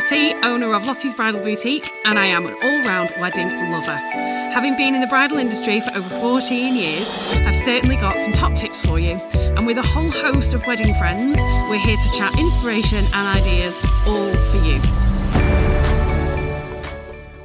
Lottie, owner of Lottie's Bridal Boutique, and I am an all round wedding lover. Having been in the bridal industry for over 14 years, I've certainly got some top tips for you. And with a whole host of wedding friends, we're here to chat inspiration and ideas, all for you.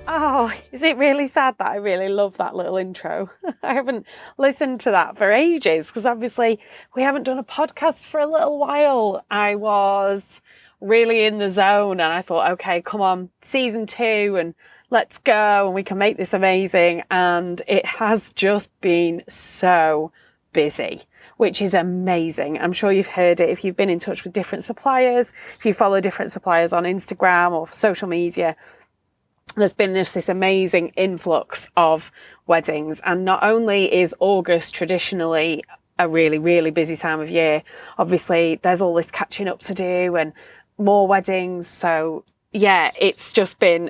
Oh, is it really sad that I really love that little intro? I haven't listened to that for ages because obviously we haven't done a podcast for a little while. I was really in the zone and I thought, okay, come on, season two and let's go and we can make this amazing. And it has just been so busy, which is amazing. I'm sure you've heard it if you've been in touch with different suppliers, if you follow different suppliers on Instagram or social media there's been this this amazing influx of weddings and not only is august traditionally a really really busy time of year obviously there's all this catching up to do and more weddings so yeah it's just been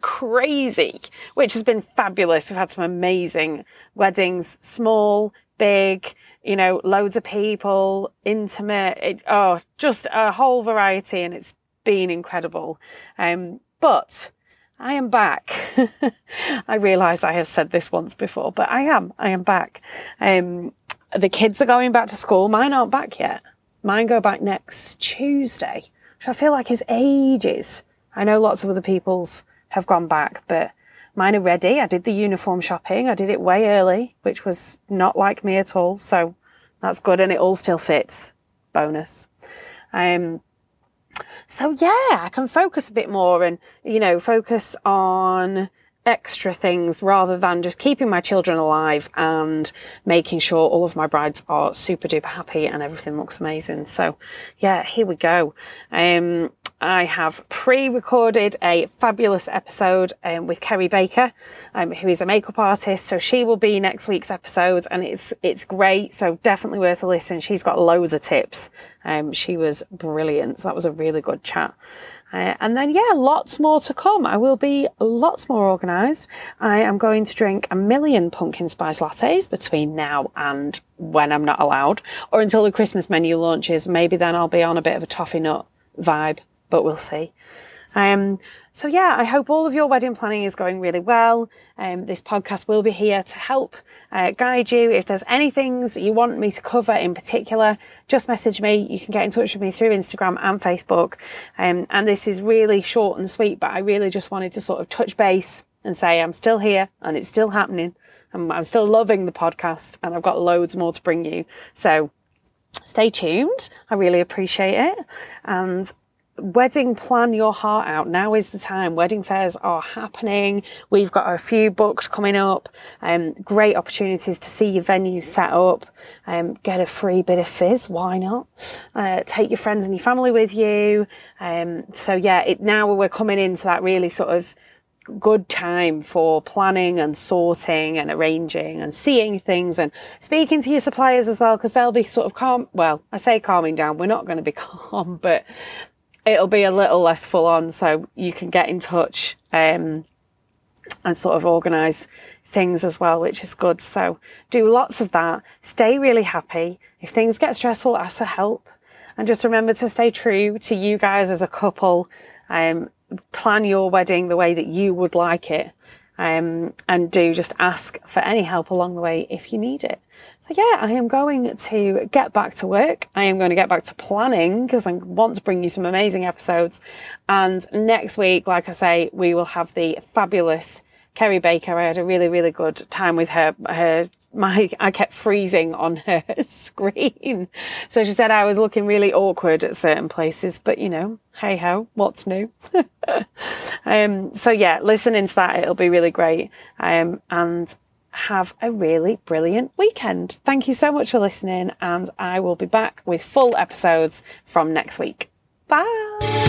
crazy which has been fabulous we've had some amazing weddings small big you know loads of people intimate it, oh just a whole variety and it's been incredible um but I am back. I realise I have said this once before, but I am. I am back. Um, the kids are going back to school. Mine aren't back yet. Mine go back next Tuesday, which I feel like is ages. I know lots of other people's have gone back, but mine are ready. I did the uniform shopping. I did it way early, which was not like me at all. So that's good. And it all still fits. Bonus. Um, so yeah, I can focus a bit more and, you know, focus on extra things rather than just keeping my children alive and making sure all of my brides are super duper happy and everything looks amazing. So yeah, here we go. Um, I have pre-recorded a fabulous episode um, with Kerry Baker, um, who is a makeup artist. So she will be next week's episode, and it's it's great. So definitely worth a listen. She's got loads of tips. Um, she was brilliant. So that was a really good chat. Uh, and then, yeah, lots more to come. I will be lots more organised. I am going to drink a million pumpkin spice lattes between now and when I'm not allowed, or until the Christmas menu launches. Maybe then I'll be on a bit of a toffee nut vibe, but we'll see. Um, so yeah, I hope all of your wedding planning is going really well. Um, this podcast will be here to help uh, guide you. If there's any things you want me to cover in particular, just message me. You can get in touch with me through Instagram and Facebook. Um, and this is really short and sweet, but I really just wanted to sort of touch base and say I'm still here and it's still happening. I'm, I'm still loving the podcast and I've got loads more to bring you. So stay tuned. I really appreciate it. And wedding plan your heart out. Now is the time. Wedding fairs are happening. We've got a few booked coming up. Um, great opportunities to see your venue set up. Um, get a free bit of fizz. Why not? Uh, take your friends and your family with you. Um, so yeah, it, now we're coming into that really sort of good time for planning and sorting and arranging and seeing things and speaking to your suppliers as well because they'll be sort of calm well i say calming down we're not going to be calm but it'll be a little less full on, so you can get in touch um, and sort of organise things as well, which is good. So do lots of that. Stay really happy. If things get stressful, ask for help. And just remember to stay true to you guys as a couple. Um, plan your wedding the way that you would like it. Um, and do just ask for any help along the way if you need it. So yeah, I am going to get back to work. I am going to get back to planning because I want to bring you some amazing episodes. And next week, like I say, we will have the fabulous Kerry Baker. I had a really, really good time with her. Her my I kept freezing on her screen. So she said I was looking really awkward at certain places, but you know, hey ho, what's new? um, so yeah, listening to that, it'll be really great. Um, and have a really brilliant weekend. Thank you so much for listening, and I will be back with full episodes from next week. Bye.